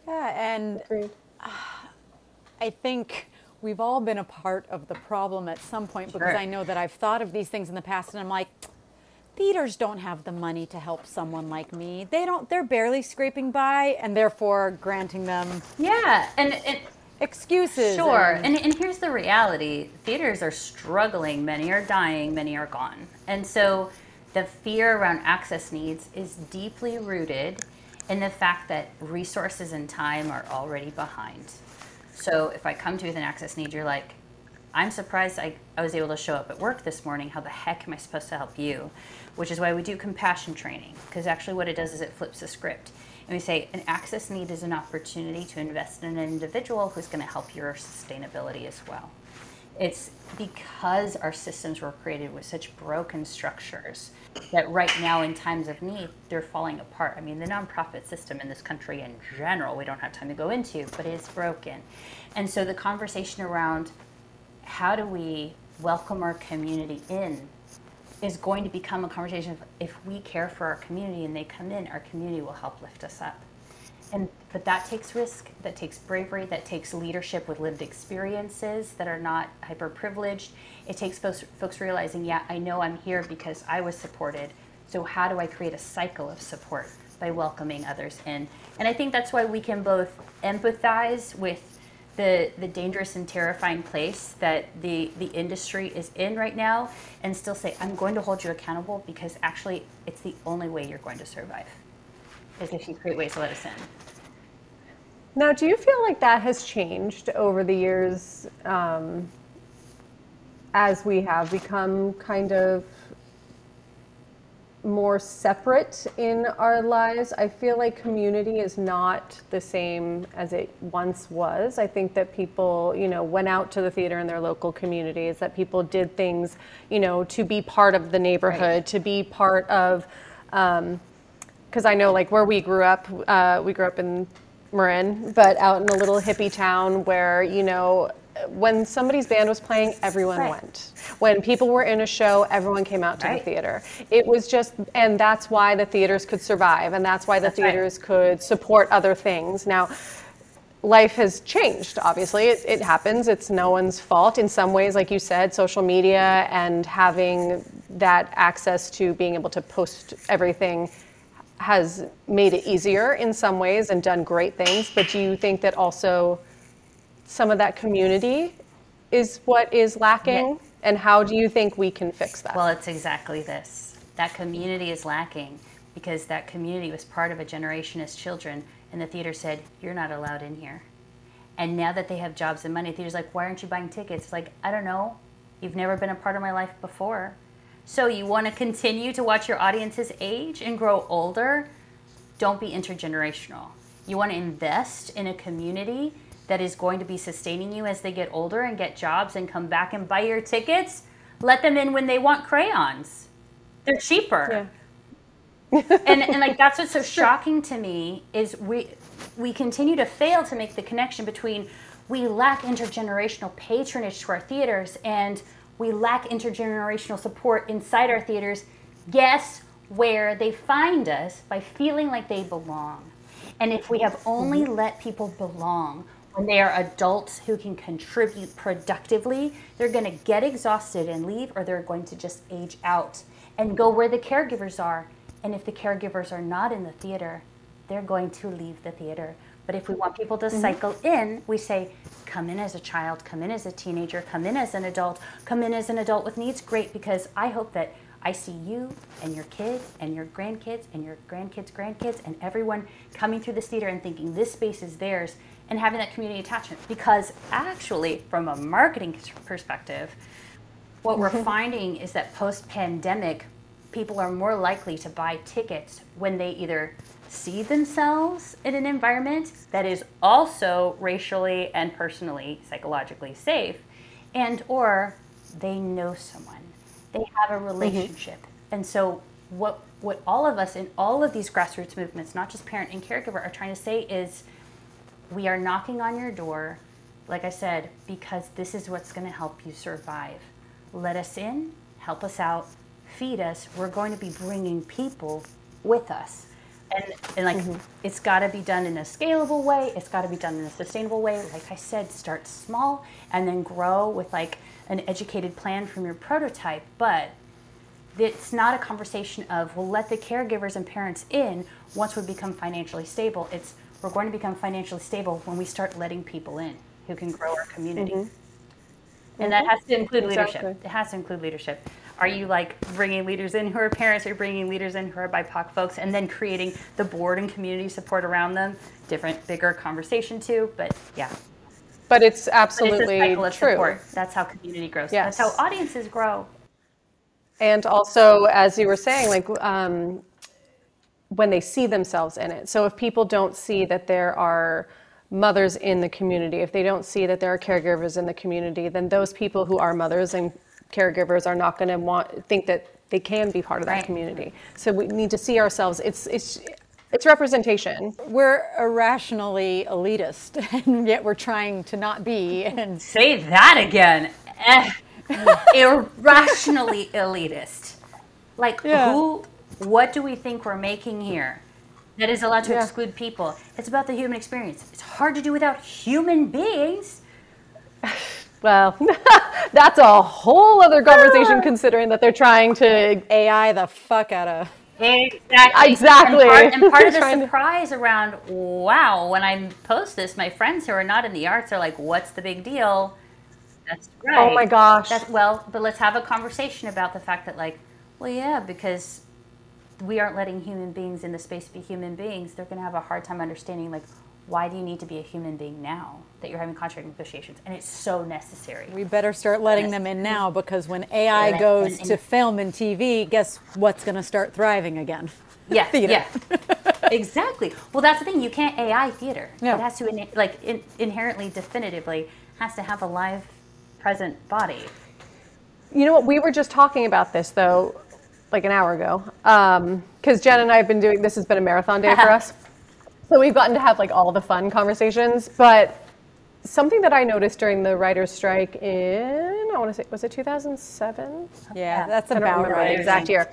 Yeah, and uh, I think we've all been a part of the problem at some point because I know that I've thought of these things in the past, and I'm like theaters don't have the money to help someone like me. They don't. They're barely scraping by, and therefore granting them. Yeah, and, and excuses. Sure. And, and, here's the reality theaters are struggling. Many are dying, many are gone. And so the fear around access needs is deeply rooted in the fact that resources and time are already behind. So if I come to you with an access need, you're like, I'm surprised I, I was able to show up at work this morning. How the heck am I supposed to help you? Which is why we do compassion training, because actually what it does is it flips the script and we say an access need is an opportunity to invest in an individual who's going to help your sustainability as well. It's because our systems were created with such broken structures that right now, in times of need, they're falling apart. I mean, the nonprofit system in this country in general, we don't have time to go into, but it's broken. And so the conversation around how do we welcome our community in is going to become a conversation of if we care for our community and they come in, our community will help lift us up. And but that takes risk, that takes bravery, that takes leadership with lived experiences that are not hyper privileged. It takes folks, folks realizing, yeah, I know I'm here because I was supported. So how do I create a cycle of support by welcoming others in? And I think that's why we can both empathize with the, the dangerous and terrifying place that the, the industry is in right now and still say, I'm going to hold you accountable because actually it's the only way you're going to survive, is if you create ways to let us in. Now, do you feel like that has changed over the years um, as we have become kind of more separate in our lives. I feel like community is not the same as it once was. I think that people, you know, went out to the theater in their local communities, that people did things, you know, to be part of the neighborhood, right. to be part of, because um, I know like where we grew up, uh, we grew up in Marin, but out in a little hippie town where, you know, when somebody's band was playing, everyone right. went. When people were in a show, everyone came out to right. the theater. It was just, and that's why the theaters could survive, and that's why the that's theaters right. could support other things. Now, life has changed, obviously. It, it, happens, it's no one's fault. In some ways, like you said, social media and having that access to being able to post everything has made it easier in some ways and done great things. But do you think that also some of that community is what is lacking? Yeah. And how do you think we can fix that? Well, it's exactly this. That community is lacking because that community was part of a generation as children, and the theater said, You're not allowed in here. And now that they have jobs and money, theater's like, Why aren't you buying tickets? It's like, I don't know. You've never been a part of my life before. So you want to continue to watch your audiences age and grow older? Don't be intergenerational. You want to invest in a community that is going to be sustaining you as they get older and get jobs and come back and buy your tickets, let them in when they want crayons. They're cheaper. Yeah. and, and like that's what's so shocking to me is we we continue to fail to make the connection between we lack intergenerational patronage to our theaters and we lack intergenerational support inside our theaters. Guess where they find us by feeling like they belong. And if we have only mm-hmm. let people belong, when they are adults who can contribute productively, they're going to get exhausted and leave, or they're going to just age out and go where the caregivers are. And if the caregivers are not in the theater, they're going to leave the theater. But if we want people to mm-hmm. cycle in, we say, come in as a child, come in as a teenager, come in as an adult, come in as an adult with needs. Great, because I hope that I see you and your kid and your grandkids and your grandkids' grandkids and everyone coming through this theater and thinking this space is theirs and having that community attachment. Because actually, from a marketing perspective, what we're mm-hmm. finding is that post pandemic, people are more likely to buy tickets when they either see themselves in an environment that is also racially and personally psychologically safe and or they know someone. They have a mm-hmm. relationship. And so what what all of us in all of these grassroots movements not just parent and caregiver are trying to say is we are knocking on your door like i said because this is what's going to help you survive. Let us in help us out feed us. We're going to be bringing people with us. And, and like mm-hmm. it's got to be done in a scalable way it's got to be done in a sustainable way. Like i said start small and then grow with like an educated plan from your prototype. But it's not a conversation of we'll let the caregivers and parents in once we become financially stable. It's we're going to become financially stable when we start letting people in who can grow our community. And that has to include Exactly. leadership it has to include leadership. Are you like bringing leaders in who are parents? Are you bringing leaders in who are bipoc folks? And then creating the board and community support around them. Different bigger conversation too but yeah. But it's but absolutely it's cycle of true. support that's how community grows. Yes. that's how audiences grow. And also, as you were saying, like um, when they see themselves in it. So if people don't see that there are mothers in the community, if they don't see that there are caregivers in the community, then those people who are mothers and caregivers are not going to want think that they can be part of that Right. community. So we need to see ourselves. It's it's it's representation. We're irrationally elitist, and yet we're trying to not be. And say that again Eh. irrationally elitist like Yeah. who what do we think we're making here that is allowed to Yeah. exclude people it's about the human experience it's hard to do without human beings Well, that's a whole other conversation considering that they're trying to AI the fuck out of. Exactly. Exactly. And part, and part of the Trying to- surprise around, wow, when I post this, my friends who are not in the arts are like, what's the big deal? That's right. Oh my gosh. That's, well, but let's have a conversation about the fact that, like, well, yeah, because we aren't letting human beings in the space be human beings, they're going to have a hard time understanding, like, why do you need to be a human being now that you're having contract negotiations? And it's so necessary. We better start letting them in now because when AI Let goes them to in. film and TV, guess what's going to start thriving again? Yeah, Theater. yeah, exactly. Well, that's the thing. You can't AI theater. Yeah. It has to in, like in, inherently, definitively has to have a live, present body. You know what? We were just talking about this though, like an hour ago, because Jen and I have been doing. This has been a marathon day for us, so we've gotten to have like all the fun conversations. But something that I noticed during the writers' strike in I want to say was it 2007? Yeah, that's I don't about remember right. the exact year.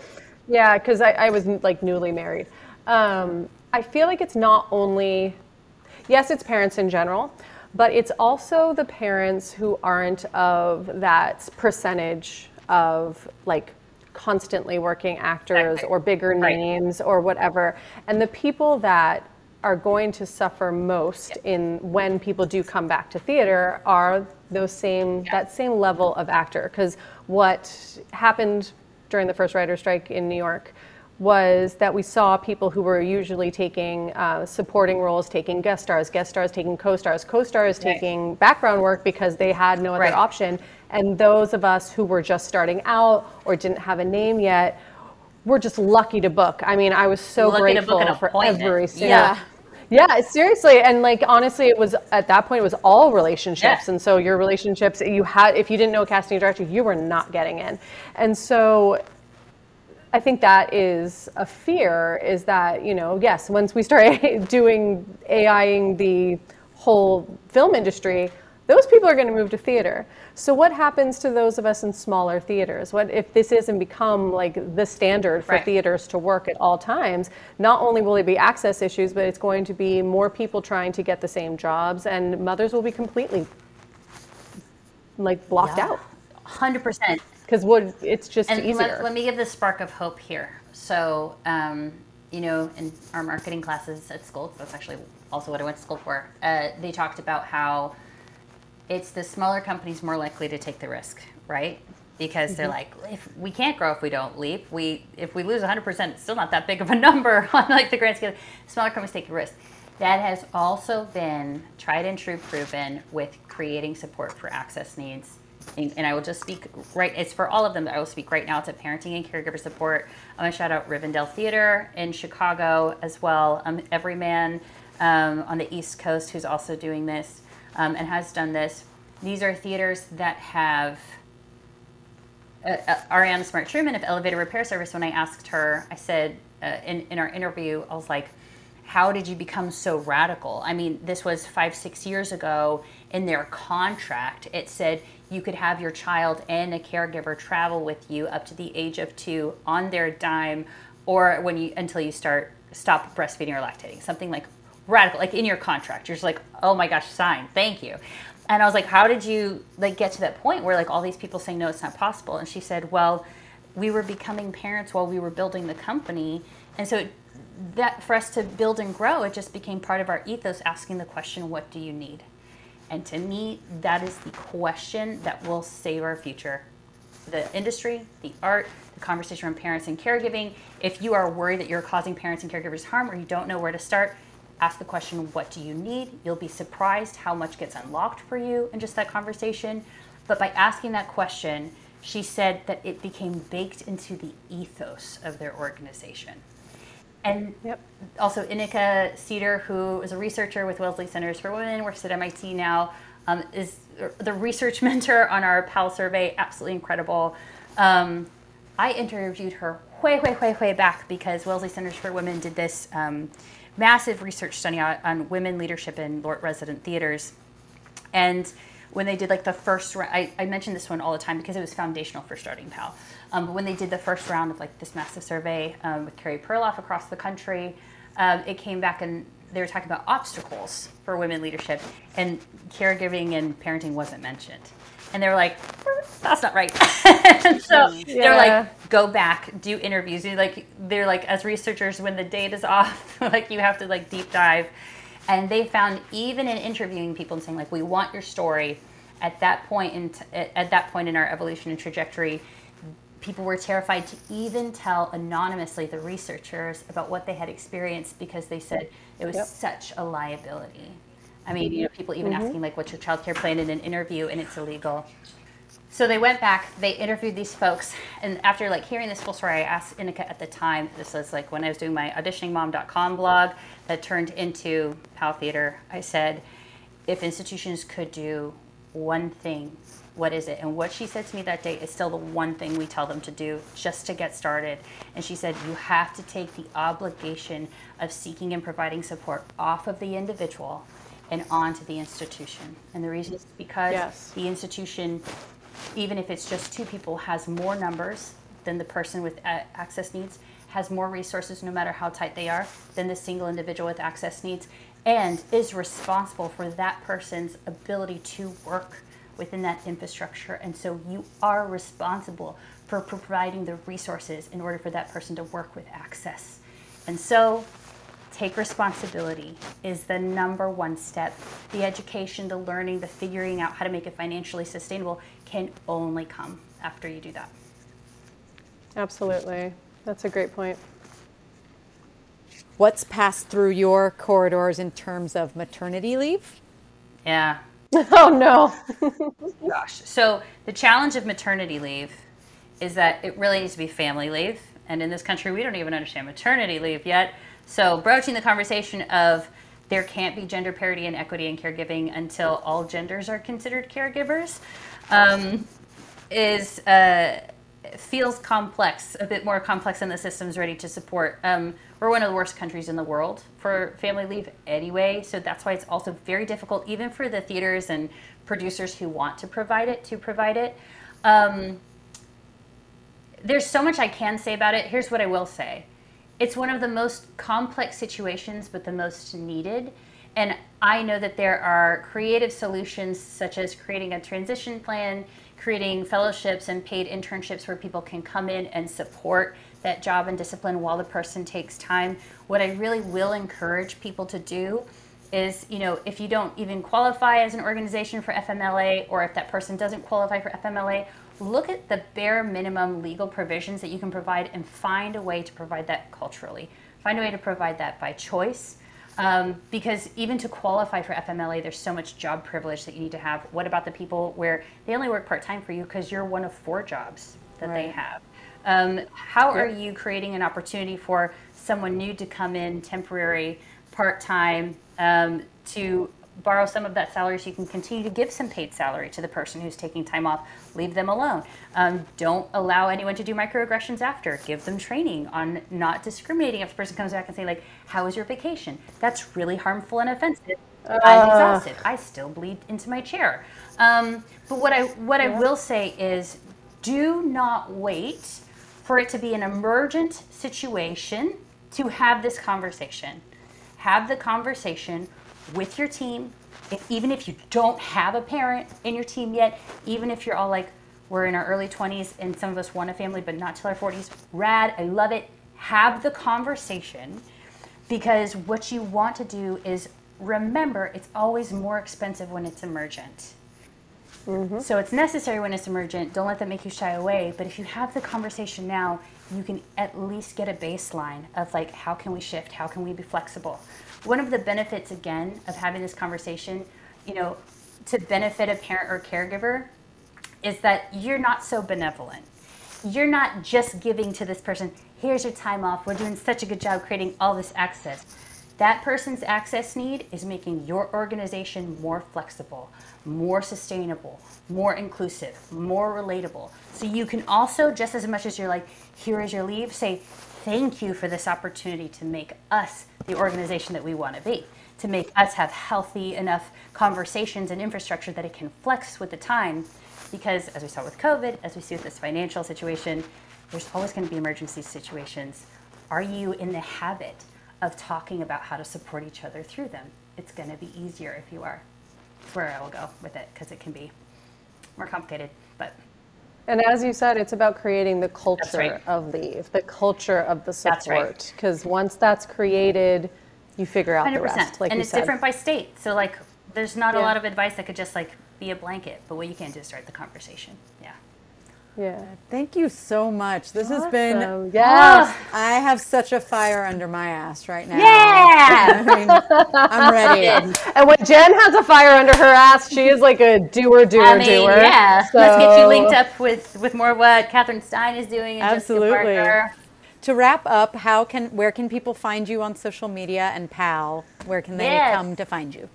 Yeah, because I, I was like newly married. Um, I feel like it's not only, yes, it's parents in general, but it's also the parents who aren't of that percentage of like constantly working actors or bigger Right. names or whatever. And the people that are going to suffer most in when people do come back to theater are those same that same level of actor because what happened during the first writer strike in New York was that we saw people who were usually taking uh, supporting roles taking guest stars guest stars taking co-stars co-stars Right. taking background work because they had no other Right. option and those of us who were just starting out or didn't have a name yet were just lucky to book i mean i was so Lucky grateful for every single Yeah. yeah, seriously, and like honestly, it was at that point it was all relationships, Yeah. and so your relationships you had if you didn't know a casting director, you were not getting in, and so I think that is a fear is that you know yes, once we start doing AIing the whole film industry, those people are going to move to theater. So what happens to those of us in smaller theaters? What if this isn't become like the standard for Right. theaters to work at all times? Not only will it be access issues, but it's going to be more people trying to get the same jobs, and mothers will be completely like blocked out Hundred percent. Because what it's just And easier. let, let me give the spark of hope here. So, um, you know, in our marketing classes at school, that's actually also what I went to school for. Uh, they talked about how it's the smaller companies more likely to take the risk, right? Because mm-hmm. they're like, if we can't grow if we don't leap. We if we lose 100, percent it's still not that big of a number on like the grand scale. Smaller companies take the risk. That has also been tried and true proven with creating support for access needs. And I will just speak right, it's for all of them, I will speak right now to parenting and caregiver support. I'm going to shout out Rivendell Theater in Chicago as well. Um, Everyman um, on the East Coast who's also doing this um, and has done this. These are theaters that have. Uh, uh, Ariana Smart Truman of Elevator Repair Service, when I asked her, I said uh, in, in our interview, I was like, how did you become so radical? I mean, this was five, six years ago in their contract. It said you could have your child and a caregiver travel with you up to the age of two on their dime or when you until you start stop breastfeeding or lactating. Something like radical, like in your contract. You're just like, oh my gosh, sign, thank you. And I was like, how did you like get to that point where like all these people saying no, it's not possible? And she said, well, we were becoming parents while we were building the company, and so it that for us to build and grow, it just became part of our ethos asking the question, what do you need? And to me, that is the question that will save our future. The industry, the art, the conversation around parents and caregiving. If you are worried that you're causing parents and caregivers harm or you don't know where to start, ask the question, what do you need? You'll be surprised how much gets unlocked for you in just that conversation. But by asking that question, she said that it became baked into the ethos of their organization. And yep. also Ineke Ceder, who is a researcher with Wellesley Centers for Women, works at MIT now, um, is the research mentor on our PAAL survey. Absolutely incredible. Um, I interviewed her way, way, way, way back because Wellesley Centers for Women did this um, massive research study on, on women leadership in LORT resident theaters. And when they did like the first I, I mention this one all the time because it was foundational for starting PAAL. Um, but when they did the first round of like this massive survey um, with Carey Perloff across the country, um, it came back and they were talking about obstacles for women leadership, and caregiving and parenting wasn't mentioned. And they were like, "That's not right." so yeah. they're like, "Go back, do interviews." And like they're like, as researchers, when the data's off, like you have to like deep dive. And they found even in interviewing people and saying like, "We want your story." At that point in t- at that point in our evolution and trajectory, people were terrified to even tell anonymously the researchers about what they had experienced because they said it was yep. such a liability. I mean, you know, people even mm-hmm. asking like, "What's your child care plan?" in an interview, and it's illegal. So they went back, they interviewed these folks, and after like hearing this full story, I asked Ineke at the time. This was like when I was doing my auditioningmom.com blog that turned into PAAL Theater. I said, if institutions could do one thing what is it? And what she said to me that day is still the one thing we tell them to do just to get started. And she said, you have to take the obligation of seeking and providing support off of the individual and onto the institution. And the reason is because yes. the institution, even if it's just two people, has more numbers than the person with access needs, has more resources no matter how tight they are than the single individual with access needs, and is responsible for that person's ability to work within that infrastructure. And so you are responsible for providing the resources in order for that person to work with access. And so take responsibility is the number one step. The education, the learning, the figuring out how to make it financially sustainable can only come after you do that. Absolutely. That's a great point. What's passed through your corridors in terms of maternity leave? Yeah, Oh no. Gosh. So the challenge of maternity leave is that it really needs to be family leave. And in this country, we don't even understand maternity leave yet. So broaching the conversation of there can't be gender parity and equity in caregiving until all genders are considered caregivers um, is uh, feels complex, a bit more complex than the system's ready to support. Um, we're one of the worst countries in the world for family leave anyway, so that's why it's also very difficult, even for the theaters and producers who want to provide it, to provide it. Um, there's so much I can say about it. Here's what I will say it's one of the most complex situations, but the most needed. And I know that there are creative solutions, such as creating a transition plan, creating fellowships and paid internships where people can come in and support that job and discipline while the person takes time. What I really will encourage people to do is, you know, if you don't even qualify as an organization for FMLA, or if that person doesn't qualify for FMLA, look at the bare minimum legal provisions that you can provide and find a way to provide that culturally. Find a way to provide that by choice. Um, because even to qualify for FMLA, there's so much job privilege that you need to have. What about the people where they only work part time for you because you're one of four jobs that they have? Um, how are you creating an opportunity for someone new to come in, temporary, part time, um, to borrow some of that salary so you can continue to give some paid salary to the person who's taking time off? Leave them alone. Um, don't allow anyone to do microaggressions after. Give them training on not discriminating if the person comes back and say like, "How was your vacation?" That's really harmful and offensive. I'm exhausted. I still bleed into my chair. Um, but what I what I will say is, do not wait for it to be an emergent situation to have this conversation. Have the conversation with your team. If, even if you don't have a parent in your team yet, even if you're all like, we're in our early 20s and some of us want a family, but not till our 40s, rad, I love it. Have the conversation because what you want to do is remember it's always more expensive when it's emergent. Mm-hmm. So it's necessary when it's emergent. Don't let that make you shy away. But if you have the conversation now, you can at least get a baseline of like, how can we shift? How can we be flexible? One of the benefits, again, of having this conversation, you know, to benefit a parent or caregiver is that you're not so benevolent. You're not just giving to this person, here's your time off. We're doing such a good job creating all this access. That person's access need is making your organization more flexible, more sustainable, more inclusive, more relatable. So you can also, just as much as you're like, here is your leave, say, thank you for this opportunity to make us the organization that we want to be, to make us have healthy enough conversations and infrastructure that it can flex with the time. Because as we saw with COVID, as we see with this financial situation, there's always going to be emergency situations. Are you in the habit of talking about how to support each other through them? It's going to be easier if you are. That's where I will go with it because it can be more complicated, but And as you said, it's about creating the culture right. of leave, the culture of the support. Because once that's created, you figure out the hundred rest. Like and it's said. different by state. So like, there's not a lot of advice that could just like be a blanket. But what you can do is start the conversation. Yeah. Yeah. Thank you so much. This has been. So, yes. I have such a fire under my ass right now. Yeah. I mean, I'm ready. And when Jen has a fire under her ass, she is like a doer, doer, I mean, doer. yeah. Let's get you linked up with with more of what Catherine Stein is doing and Absolutely. To wrap up, how can where can people find you on social media and PAAL? Where can they Yes. come to find you?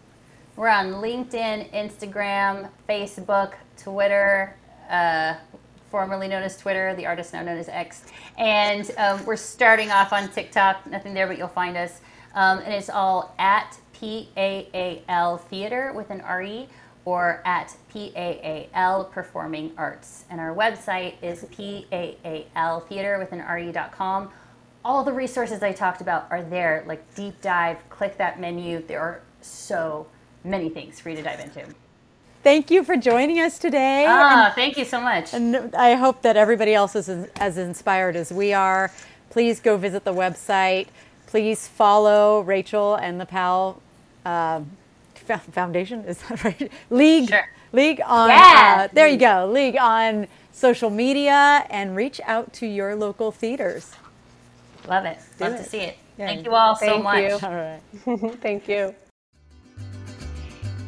We're on LinkedIn, Instagram, Facebook, Twitter, uh, formerly known as Twitter, the artist now known as X. And um, we're starting off on TikTok. Nothing there, but you'll find us. Um, and it's all at PAAL Theater with an RE or at PAAL Performing Arts. And our website is PAAL Theater with an RE.com. All the resources I talked about are there, like deep dive, click that menu. There are so many things for you to dive into. Thank you for joining us today. Ah, thank you so much. And I hope that everybody else is as- as inspired as we are. Please go visit the website. Please follow Rachel and the PAAL uh, Foundation. Is that right? League. Sure. League on. Yeah. Uh, there you go. League on social media and reach out to your local theaters. Love it. Love to see it. Yeah. Thank you all so Thank much. you. All right. Thank you.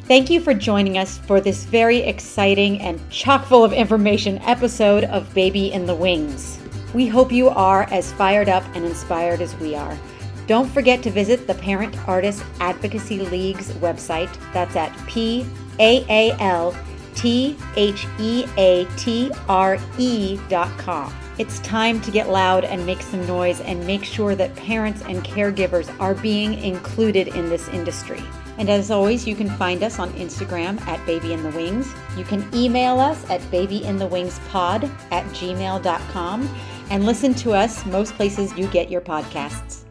Thank you for joining us for this very exciting and chock full of information episode of Baby in the Wings. We hope you are as fired up and inspired as we are. Don't forget to visit the Parent Artist Advocacy League's website. That's at P A A L T H E A T R E dot com. It's time to get loud and make some noise and make sure that parents and caregivers are being included in this industry. And as always, you can find us on Instagram at Baby in the Wings. You can email us at babyinthewingspod at gmail.com and listen to us most places you get your podcasts.